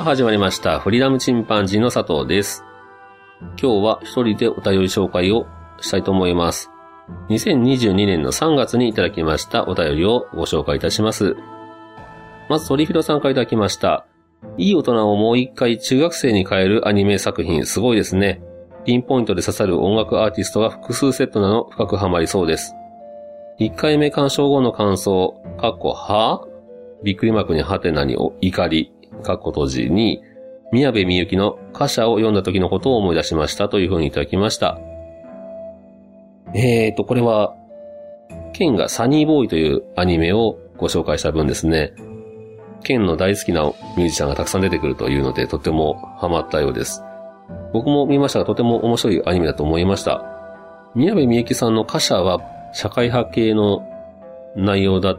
さあ、始まりました。フリーダムチンパンジーの佐藤です。今日は一人でお便り紹介をしたいと思います。2022年の3月にいただきましたお便りをご紹介いたします。まず、トリフィロさんからいただきました。いい大人をもう一回中学生に変えるアニメ作品、すごいですね。ピンポイントで刺さる音楽アーティストが複数セットなの深くハマりそうです。1回目鑑賞後の感想、かっこは？びっくりマークにハテナに怒り、かっこ閉じに、宮部みゆきの歌詞を読んだ時のことを思い出しましたというふうにいただきました。えーと、これは、ケンがサニーボーイというアニメをご紹介した分ですね。ケンの大好きなミュージシャンがたくさん出てくるというので、とてもハマったようです。僕も見ましたが、とても面白いアニメだと思いました。宮部みゆきさんの歌詞は社会派系の内容だっ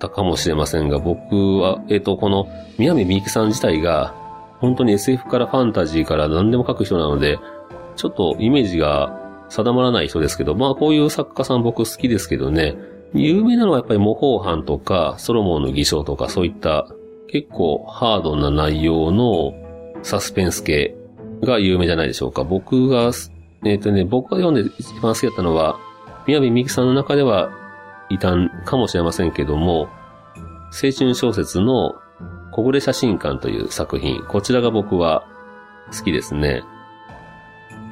たかもしれませんが、僕は、えっ、と、この宮部みゆきさん自体が、本当に SF からファンタジーから何でも書く人なので、ちょっとイメージが定まらない人ですけど、まあこういう作家さん僕好きですけどね、有名なのはやっぱり模倣犯とか、ソロモンの偽証とか、そういった結構ハードな内容のサスペンス系が有名じゃないでしょうか。僕が、えっ、とね、僕が読んで一番好きだったのは、宮部みゆきさんの中ではいたんかもしれませんけども、青春小説の小暮写真館という作品。こちらが僕は好きですね。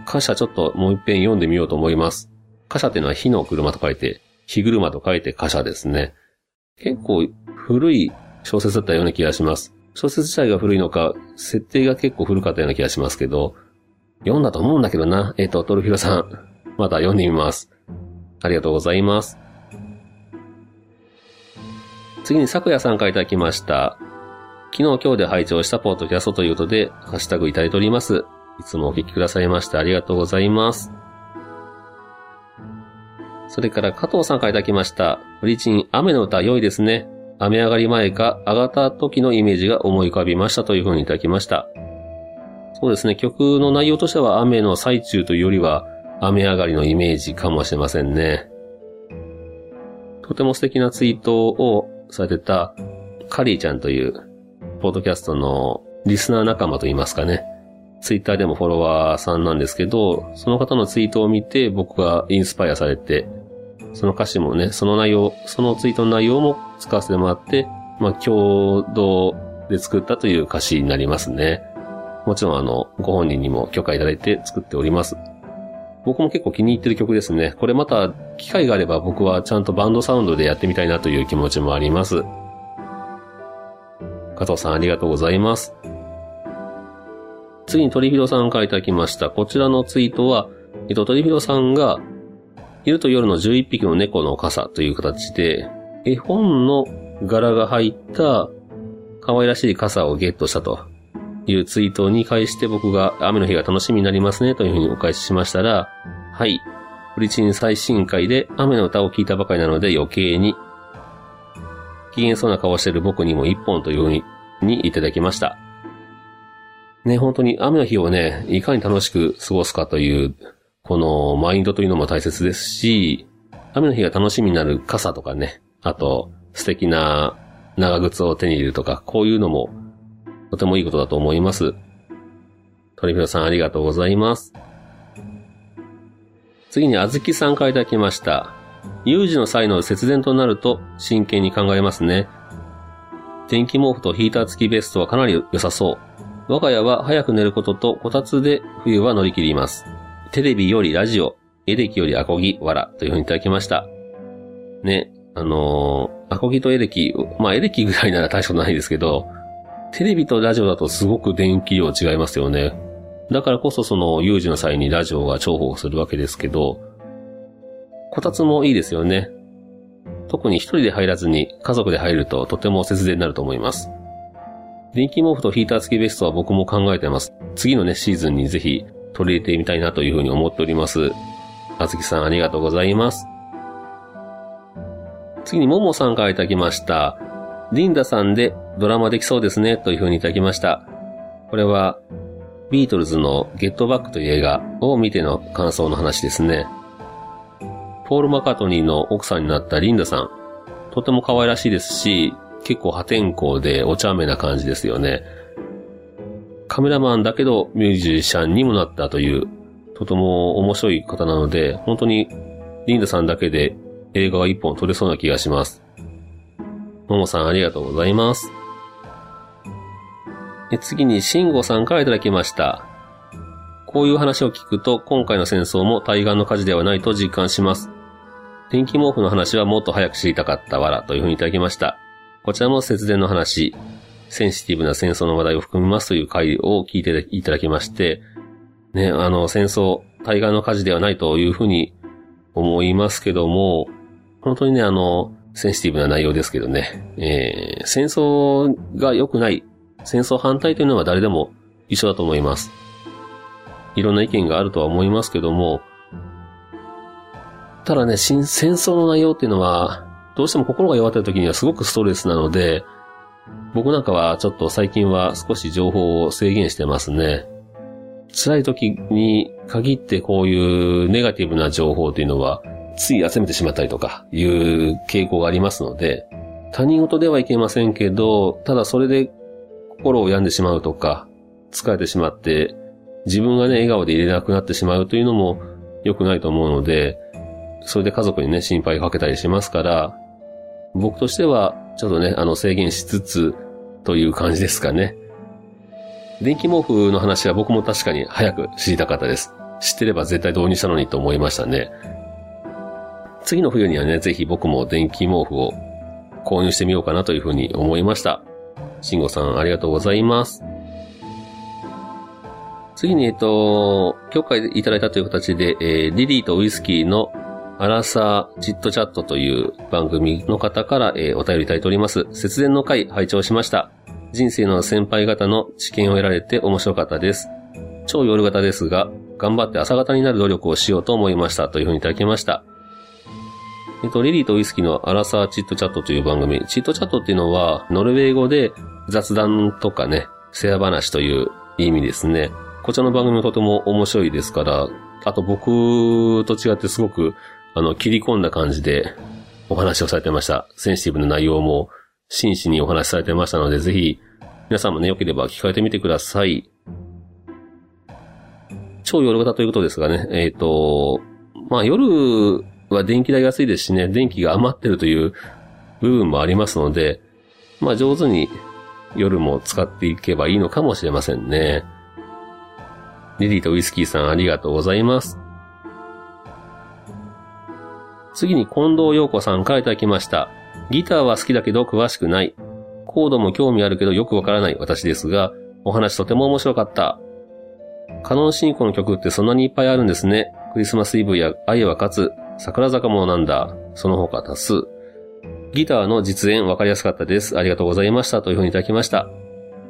歌詞ちょっともう一遍読んでみようと思います。歌詞っていうのは火の車と書いて、火車と書いて歌詞ですね。結構古い小説だったような気がします。小説自体が古いのか、設定が結構古かったような気がしますけど、読んだと思うんだけどな。えっ、と、トルフィロさん、また読んでみます。ありがとうございます。次に、昨夜さんからいただきました。昨日今日で拝聴したポッドキャストということで、ハッシュタグいただいております。いつもお聞きくださいましてありがとうございます。それから加藤さんからいただきました。ブリチン、雨の歌良いですね。雨上がり前か上がった時のイメージが思い浮かびましたというふうにいただきました。そうですね、曲の内容としては雨の最中というよりは雨上がりのイメージかもしれませんね。とても素敵なツイートをされてたカリーちゃんというポッドキャストのリスナー仲間といいますかね。ツイッターでもフォロワーさんなんですけど、その方のツイートを見て僕がインスパイアされて、その歌詞もね、その内容、そのツイートの内容も使わせてもらって、まあ共同で作ったという歌詞になりますね。もちろんあの、ご本人にも許可いただいて作っております。僕も結構気に入ってる曲ですね。これまた機会があれば僕はちゃんとバンドサウンドでやってみたいなという気持ちもあります。加藤さんありがとうございます。次に鳥広さんからいただきました。こちらのツイートは、えっと、鳥広さんが、昼と夜の11匹の猫の傘という形で、絵本の柄が入った可愛らしい傘をゲットしたというツイートに返して僕が雨の日が楽しみになりますねというふうにお返ししましたら、はい。プリチン最新回で雨の歌を聴いたばかりなので余計に、機嫌そうな顔してる僕にも一本というふうににいただきました。ね、本当に雨の日をね、いかに楽しく過ごすかという、このマインドというのも大切ですし、雨の日が楽しみになる傘とかね、あと素敵な長靴を手に入れるとか、こういうのもとてもいいことだと思います。鳥広さんありがとうございます。次にあずきさんからいただきました。有事の際の節電となると真剣に考えますね。電気毛布とヒーター付きベストはかなり良さそう。我が家は早く寝ることとこたつで冬は乗り切ります。テレビよりラジオ、エレキよりアコギ、わら、というふうにいただきました。ね、あのー、アコギとエレキ、まあエレキぐらいなら大したことないですけど、テレビとラジオだとすごく電気量違いますよね。だからこそその有事の際にラジオが重宝するわけですけど、こたつもいいですよね。特に一人で入らずに家族で入るととても節電になると思います。電気毛布とヒーター付きベストは僕も考えてます。次のね、シーズンにぜひ取り入れてみたいなというふうに思っております。あずきさんありがとうございます。次にももさんからいただきました。リンダさんでドラマできそうですねというふうにいただきました。これはビートルズのゲットバックという映画を見ての感想の話ですね。ポール・マカトニーの奥さんになったリンダさん。とても可愛らしいですし、結構破天荒でお茶目な感じですよね。カメラマンだけどミュージシャンにもなったという、とても面白い方なので、本当にリンダさんだけで映画が一本撮れそうな気がします。ももさんありがとうございます。次に、シンゴさんからいただきました。こういう話を聞くと、今回の戦争も対岸の火事ではないと実感します。電気毛布の話はもっと早く知りたかったわらというふうにいただきました。こちらも節電の話、センシティブな戦争の話題を含みますという回を聞いていただきまして、ね、あの、戦争、対岸の火事ではないというふうに思いますけども、本当にね、あの、センシティブな内容ですけどね、えー、戦争が良くない、戦争反対というのは誰でも一緒だと思います。いろんな意見があるとは思いますけども、ただね、戦争の内容っていうのは、どうしても心が弱ってる時にはすごくストレスなので、僕なんかはちょっと最近は少し情報を制限してますね。辛い時に限ってこういうネガティブな情報というのは、つい集めてしまったりとかいう傾向がありますので、他人事ではいけませんけど、ただそれで心を病んでしまうとか、疲れてしまって、自分がね、笑顔でいれなくなってしまうというのも良くないと思うので、それで家族にね、心配かけたりしますから、僕としては、ちょっとね、あの、制限しつつ、という感じですかね。電気毛布の話は僕も確かに早く知りたかったです。知ってれば絶対導入したのにと思いましたね。次の冬にはね、ぜひ僕も電気毛布を購入してみようかなというふうに思いました。慎吾さんありがとうございます。次に、えっと、許可いただいたという形で、えー、リリーとウイスキーのアラサーチットチャットという番組の方から、えー、お便りいただいております。節電の回拝聴しました。人生の先輩方の知見を得られて面白かったです。超夜型ですが、頑張って朝型になる努力をしようと思いましたというふうにいただきました。えっと、リリーとウイスキーのアラサーチットチャットという番組。チットチャットっていうのは、ノルウェー語で雑談とかね、世話話という意味ですね。こちらの番組もとても面白いですから、あと僕と違ってすごくあの、切り込んだ感じでお話をされてました。センシティブな内容も真摯にお話しされてましたので、ぜひ、皆さんもね、良ければ聞かれてみてください。超夜型ということですがね、えっ、ー、と、まあ夜は電気代が安いですしね、電気が余ってるという部分もありますので、まあ上手に夜も使っていけばいいのかもしれませんね。リリーとウイスキーさんありがとうございます。次に近藤陽子さんからいただきました。ギターは好きだけど詳しくない。コードも興味あるけどよくわからない私ですが、お話とても面白かった。カノン進行の曲ってそんなにいっぱいあるんですね。クリスマスイブや愛は勝つ、桜坂もなんだ。その他多数。ギターの実演わかりやすかったです。ありがとうございました。というふうにいただきました。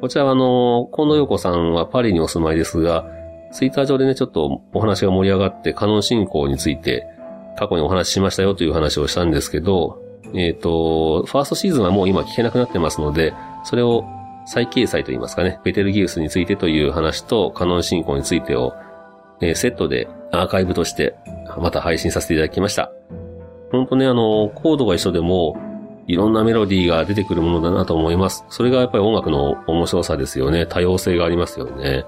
こちらはあの、近藤陽子さんはパリにお住まいですが、ツイッター上でね、ちょっとお話が盛り上がって、カノン進行について過去にお話ししましたよという話をしたんですけど、えっ、ー、と、ファーストシーズンはもう今聞けなくなってますので、それを再掲載といいますかね、ベテルギウスについてという話とカノン進行についてを、えー、セットでアーカイブとしてまた配信させていただきました。本当ね、あの、コードが一緒でも、いろんなメロディーが出てくるものだなと思います。それがやっぱり音楽の面白さですよね。多様性がありますよね。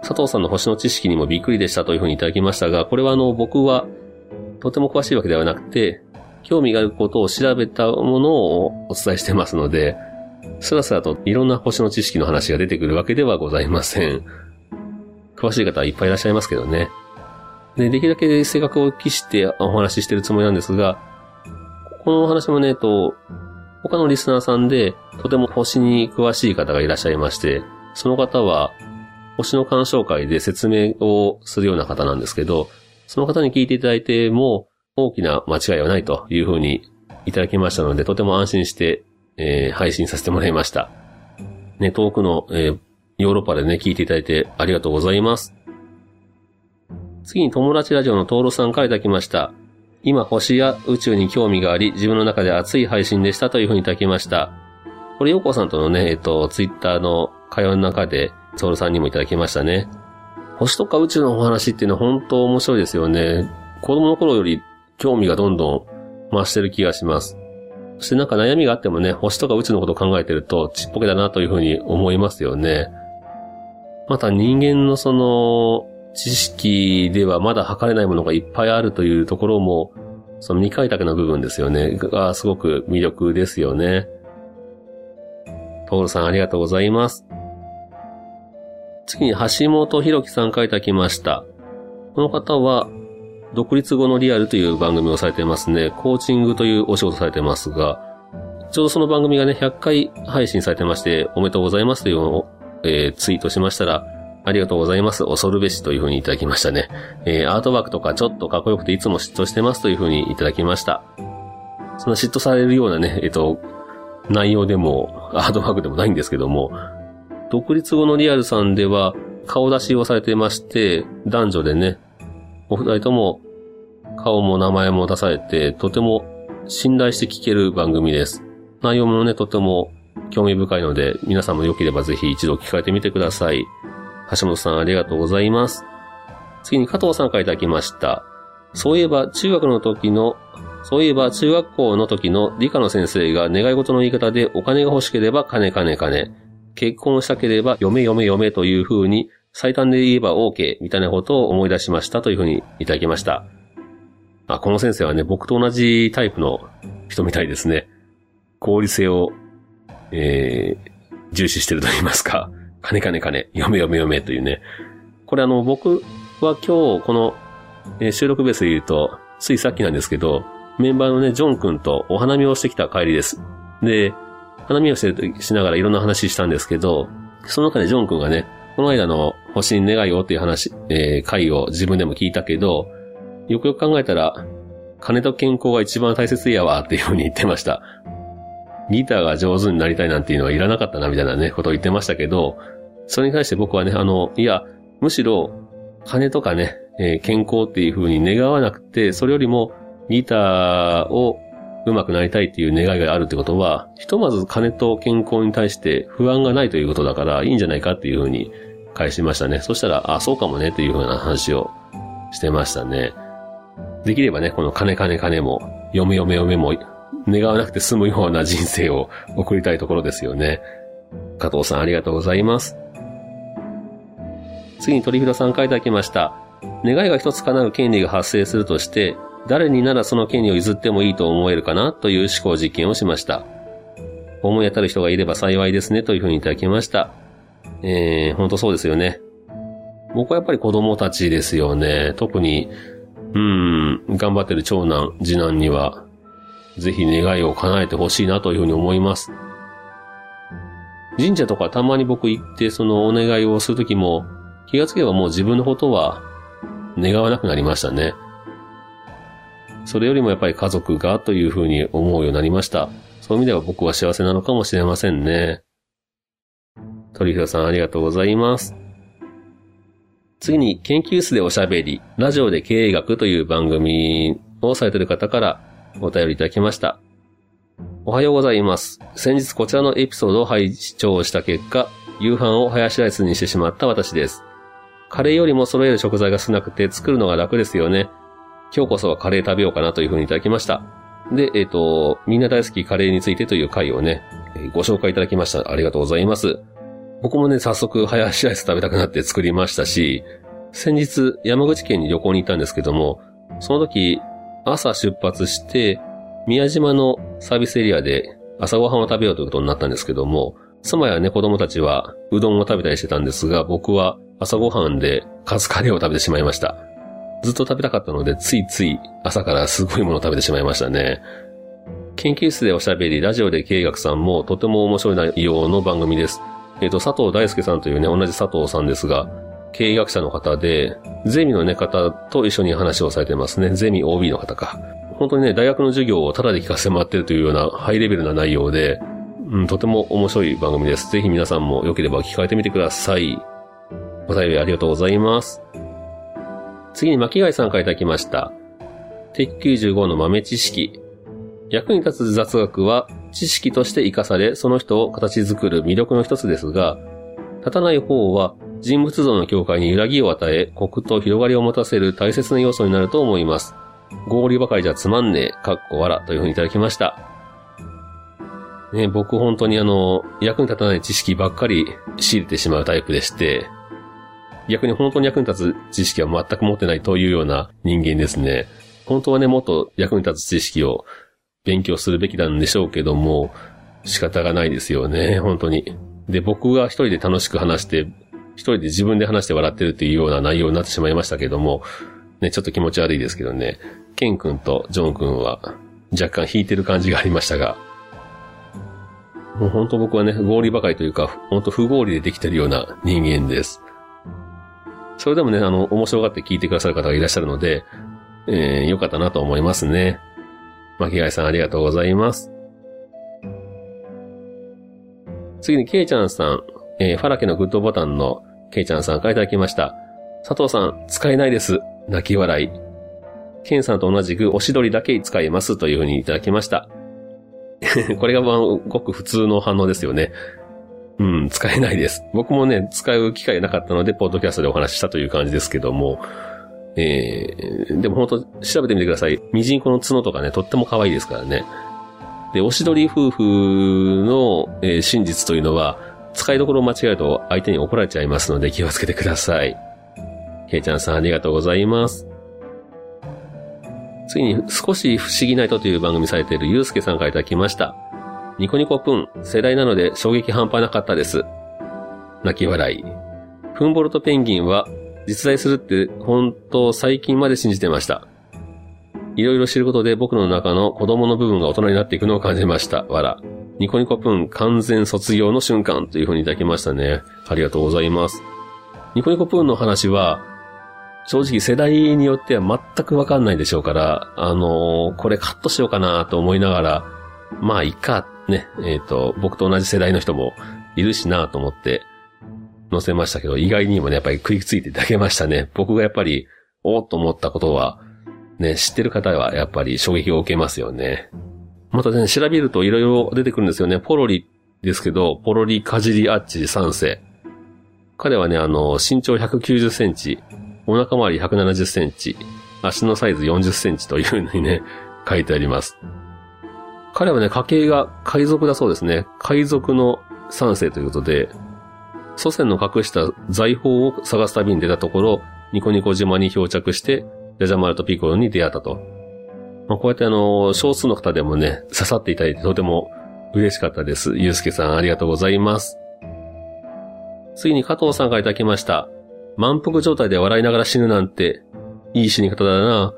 佐藤さんの星の知識にもびっくりでしたというふうにいただきましたが、これはあの、僕はとても詳しいわけではなくて、興味があることを調べたものをお伝えしてますので、スラスラといろんな星の知識の話が出てくるわけではございません。詳しい方はいっぱいいらっしゃいますけどね。で、できるだけ性格を期してお話ししてるつもりなんですが、このお話もね、と、他のリスナーさんで、とても星に詳しい方がいらっしゃいまして、その方は、星の鑑賞会で説明をするような方なんですけど、その方に聞いていただいても、大きな間違いはないというふうにいただきましたので、とても安心して、えー、配信させてもらいました。ね、遠くの、えー、ヨーロッパでね、聞いていただいてありがとうございます。次に友達ラジオのトーさんからいただきました。今星や宇宙に興味があり、自分の中で熱い配信でしたというふうにいただきました。これ、ヨコさんとのね、えっと、ツイッターの会話の中で、トールさんにもいただきましたね。星とか宇宙のお話っていうのは本当面白いですよね。子供の頃より興味がどんどん増してる気がします。そしてなんか悩みがあってもね、星とか宇宙のことを考えてるとちっぽけだなというふうに思いますよね。また人間のその、知識ではまだ測れないものがいっぱいあるというところも、その未開拓な部分ですよね。がすごく魅力ですよね。トールさんありがとうございます。次に橋本博樹さん書いてきました。この方は、独立後のリアルという番組をされてますね。コーチングというお仕事されてますが、ちょうどその番組がね、100回配信されてまして、おめでとうございますという、えー、ツイートしましたら、ありがとうございます。恐るべしというふうにいただきましたね。えー、アートワークとかちょっとかっこよくていつも嫉妬してますというふうにいただきました。そんな嫉妬されるようなね、えっ、ー、と、内容でも、アートワークでもないんですけども、独立後のリアルさんでは、顔出しをされてまして、男女でね、お二人とも、顔も名前も出されて、とても信頼して聞ける番組です。内容もね、とても興味深いので、皆さんも良ければぜひ一度聞かれてみてください。橋本さんありがとうございます。次に加藤さんからいただきました。そういえば中学の時の、そういえば中学校の時の理科の先生が願い事の言い方でお金が欲しければ金金金。結婚したければ嫁嫁嫁という風に最短で言えば OK みたいなことを思い出しましたという風にいただきました。あ、この先生はね、僕と同じタイプの人みたいですね。合理性を、えー、重視してると言いますか。金金金、読め読め読めというね。これあの、僕は今日この、えー、収録ベースで言うと、ついさっきなんですけど、メンバーのね、ジョン君とお花見をしてきた帰りです。で、花見をしてしながらいろんな話したんですけど、その中でジョン君がね、この間の星に願いをっていう話、えー、回を自分でも聞いたけど、よくよく考えたら、金と健康が一番大切やわっていうふうに言ってました。ギターが上手になりたいなんていうのはいらなかったなみたいなね、ことを言ってましたけど、それに対して僕はね、あの、いや、むしろ、金とかね、えー、健康っていう風に願わなくて、それよりもギターを上手くなりたいっていう願いがあるってことは、ひとまず金と健康に対して不安がないということだからいいんじゃないかっていう風に返しましたね。そしたら、あ、そうかもねっていう風な話をしてましたね。できればね、この金金金も、嫁嫁嫁も願わなくて済むような人生を送りたいところですよね。加藤さんありがとうございます。次に鳥札さん書いていただきました。願いが一つ叶う権利が発生するとして、誰にならその権利を譲ってもいいと思えるかな？という思考実験をしました。思い当たる人がいれば幸いですねというふうにいただきました。えー、ほんとそうですよね。僕はやっぱり子供たちですよね。特に、うん、頑張ってる長男、次男には、ぜひ願いを叶えてほしいなというふうに思います。神社とかたまに僕行ってそのお願いをするときも気がつけばもう自分のことは願わなくなりましたね。それよりもやっぱり家族がというふうに思うようになりました。そういう意味では僕は幸せなのかもしれませんね。鳥広さんありがとうございます。次に研究室でおしゃべり、ラジオで経営学という番組をされている方からお便りいただきました。おはようございます。先日こちらのエピソードを拝聴した結果、夕飯をハヤシライスにしてしまった私です。カレーよりも揃える食材が少なくて作るのが楽ですよね。今日こそはカレー食べようかなというふうにいただきました。で、えっ、ー、と、みんな大好きカレーについてという回をね、ご紹介いただきました。ありがとうございます。僕もね、早速、ハヤシライス食べたくなって作りましたし、先日、山口県に旅行に行ったんですけども、その時、朝出発して、宮島のサービスエリアで朝ごはんを食べようということになったんですけども、妻やね、子供たちはうどんを食べたりしてたんですが、僕は朝ごはんでカツカレーを食べてしまいました。ずっと食べたかったので、ついつい朝からすごいものを食べてしまいましたね。研究室でおしゃべり、ラジオで経営学さんもとても面白い内容の番組です。えっ、ー、と、佐藤大輔さんというね、同じ佐藤さんですが、経営学者の方で、ゼミのね、方と一緒に話をされてますね。ゼミ OB の方か。本当にね、大学の授業をタダで聞かせてもらってるというようなハイレベルな内容で、うん、とても面白い番組です。ぜひ皆さんも良ければ聞かれてみてください。お便りありがとうございます。次に巻貝さんからいただきました。テック95の豆知識。役に立つ雑学は知識として活かされ、その人を形作る魅力の一つですが、立たない方は人物像の境界に揺らぎを与え、コクと広がりを持たせる大切な要素になると思います。合理ばかりじゃつまんねえ、かっこわらというふうにいただきました。ね、僕本当にあの、役に立たない知識ばっかり仕入れてしまうタイプでして、逆に本当に役に立つ知識は全く持ってないというような人間ですね。本当はね、もっと役に立つ知識を勉強するべきなんでしょうけども、仕方がないですよね、本当に。で、僕が一人で楽しく話して、一人で自分で話して笑ってるっていうような内容になってしまいましたけども、ね、ちょっと気持ち悪いですけどね、ケン君とジョン君は若干引いてる感じがありましたが、もう本当僕はね、合理ばかりというか、本当不合理でできてるような人間です。それでもね、あの、面白がって聞いてくださる方がいらっしゃるので、えー、よかったなと思いますね。巻貝さんありがとうございます。次に、ケイちゃんさん、えー、ファラケのグッドボタンのケイちゃんさんからいただきました。佐藤さん、使えないです。泣き笑い。ケンさんと同じく、おしどりだけ使いますというふうにいただきました。これがまあ、ごく普通の反応ですよね。うん、使えないです。僕もね、使う機会なかったので、ポッドキャストでお話ししたという感じですけども、えー、でも本当調べてみてください。ミジンコの角とかね、とっても可愛いですからね。で、おしどり夫婦の、えー、真実というのは、使いどころを間違えると相手に怒られちゃいますので気をつけてください。ケイちゃんさんありがとうございます。次に、少し不思議な人という番組されているゆうすけさんからいただきました。ニコニコプン、世代なので衝撃半端なかったです。泣き笑い。フンボルトペンギンは実在するって本当最近まで信じてました。いろいろ知ることで僕の中の子供の部分が大人になっていくのを感じました。わら。ニコニコプン完全卒業の瞬間という風にいただきましたね。ありがとうございます。ニコニコプンの話は、正直世代によっては全くわかんないでしょうから、あのー、これカットしようかなと思いながら、まあいいか、ね、えっ、ー、と、僕と同じ世代の人もいるしなと思って載せましたけど、意外にもね、やっぱり食いついていただけましたね。僕がやっぱり、おーっと思ったことは、ね、知ってる方はやっぱり衝撃を受けますよね。またね、調べると色々出てくるんですよね。ポロリですけど、ポロリカジリアッチ3世。彼はね、あの、身長190センチ、お腹周り170センチ、足のサイズ40センチというふうにね、書いてあります。彼はね、家系が海賊だそうですね。海賊の3世ということで、祖先の隠した財宝を探す旅に出たところ、ニコニコ島に漂着して、ジャジャマルとピコロに出会ったと。まあ、こうやってあの、少数の方でもね、刺さっていただいてとても嬉しかったです。ゆうすけさんありがとうございます。次に加藤さんがいただきました。満腹状態で笑いながら死ぬなんて、いい死に方だな。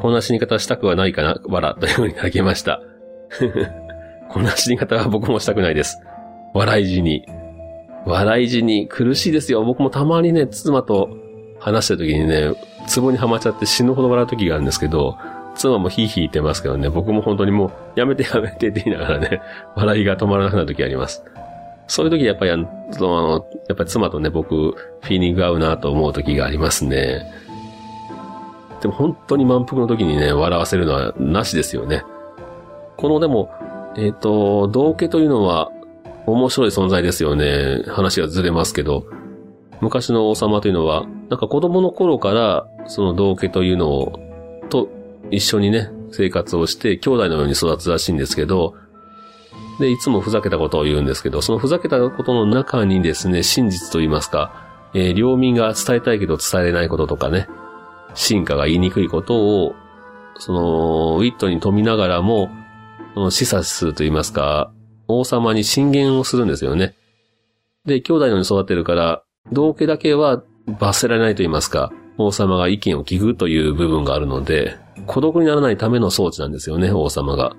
こんな死に方したくはないかな、わら、というふうにいただきました。こんな死に方は僕もしたくないです。笑い死に。笑い死に苦しいですよ。僕もたまにね、妻と話してる時にね、壺にはまっちゃって死ぬほど笑う時があるんですけど、妻もヒーヒー言ってますけどね、僕も本当にもう、やめてやめてって言いながらね、笑いが止まらなくなる時あります。そういう時やっぱりあの、やっぱり妻とね、僕、フィーリング合うなと思う時がありますね。でも本当に満腹の時にね、笑わせるのはなしですよね。このでも、えっ、ー、と、道家というのは面白い存在ですよね。話がずれますけど。昔の王様というのは、なんか子供の頃から、その道家というのを、と一緒にね、生活をして、兄弟のように育つらしいんですけど、で、いつもふざけたことを言うんですけど、そのふざけたことの中にですね、真実と言いますか、えー、領民が伝えたいけど伝えれないこととかね、進化が言いにくいことを、その、ウィットに富みながらも、その示唆すると言いますか、王様に進言をするんですよね。で、兄弟のように育ってるから、道家だけは罰せられないと言いますか、王様が意見を聞くという部分があるので、孤独にならないための装置なんですよね、王様が。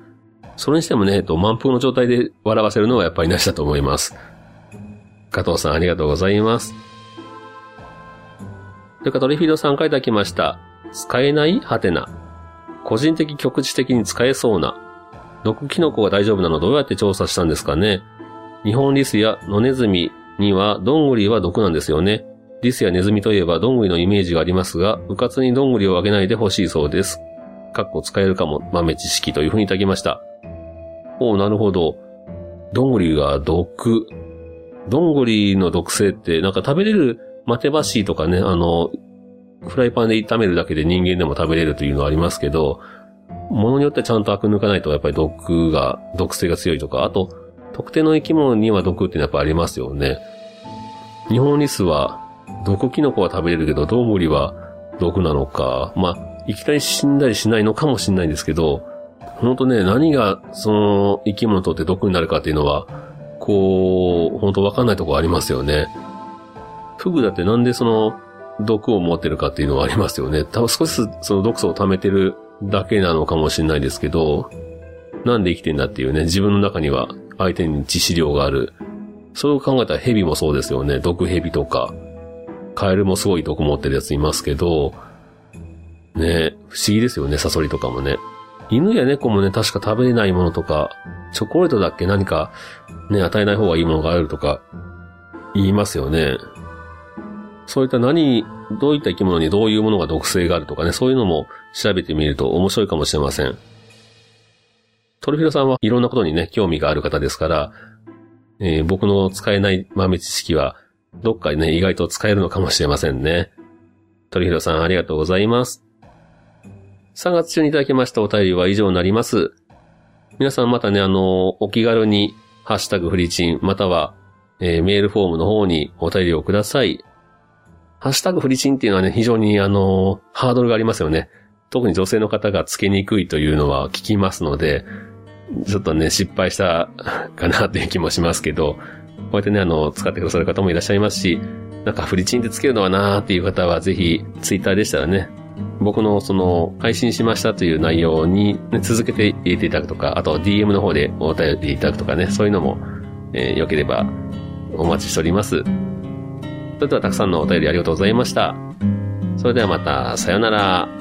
それにしてもね、えっと、満腹の状態で笑わせるのはやっぱりなしだと思います。加藤さんありがとうございます。というか、トリフィードさんからいただきました。使えないハテナ。個人的局地的に使えそうな、毒キノコが大丈夫なのどうやって調査したんですかね日本リスや野ネズミにはどんぐりは毒なんですよね。リスやネズミといえばどんぐりのイメージがありますが、部活にどんぐりをあげないでほしいそうです。かっこ使えるかも豆知識というふうにいただきました。おおなるほど。どんぐりが毒。どんぐりの毒性って、なんか食べれるマテバシーとかね、あの、フライパンで炒めるだけで人間でも食べれるというのはありますけど、ものによってちゃんとアク抜かないとやっぱり毒が、毒性が強いとか、あと、特定の生き物には毒ってやっぱありますよね。日本リスは、毒キノコは食べれるけど、どんぐりは毒なのか、まあ、いきなり死んだりしないのかもしれないんですけど、本当ね、何がその生き物にとって毒になるかっていうのは、こう、本当わかんないとこありますよね。フグだってなんでその毒を持ってるかっていうのはありますよね。多分少しその毒素を溜めてるだけなのかもしれないですけど、なんで生きてんだっていうね、自分の中には相手に致死量がある。そう考えたら蛇もそうですよね。毒蛇とか、カエルもすごい毒持ってるやついますけど、ね、不思議ですよね、サソリとかもね。犬や猫もね、確か食べれないものとか、チョコレートだっけ？何か、ね、与えない方がいいものがあるとか、言いますよね。そういった何、どういった生き物にどういうものが毒性があるとかね、そういうのも調べてみると面白いかもしれません。トルフィロさんはいろんなことにね、興味がある方ですから、えー、僕の使えない豆知識は、どっかでね、意外と使えるのかもしれませんね。トルフィロさんありがとうございます。3月中にいただきましたお便りは以上になります。皆さんまたね、あの、お気軽に、ハッシュタグフリチン、または、えー、メールフォームの方にお便りをください。ハッシュタグフリチンっていうのはね、非常にあの、ハードルがありますよね。特に女性の方がつけにくいというのは聞きますので、ちょっとね、失敗したかなという気もしますけど、こうやってね、あの、使ってくださる方もいらっしゃいますし、なんかフリチンってつけるのはなーっていう方はぜひ、ツイッターでしたらね、僕のその配信しましたという内容に、ね、続けて入れていただくとか、あと DM の方でお便りいただくとかね、そういうのも、えー、良ければお待ちしております。それではたくさんのお便りありがとうございました。それではまた、さよなら。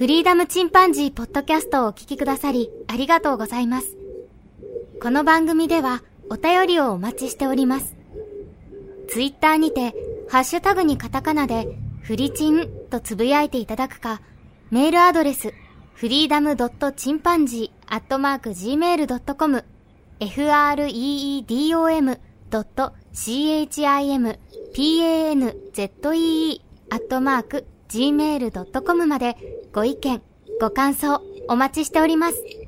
フリーダムチンパンジーポッドキャストをお聞きくださりありがとうございます。この番組ではお便りをお待ちしております。ツイッターにて、ハッシュタグにカタカナで、フリチンとつぶやいていただくか、メールアドレス、フリーダムドットチンパンジーアットマーク gmail.com、freedom ドット chimpanzee アットマーク gmail.com までご意見、ご感想お待ちしております。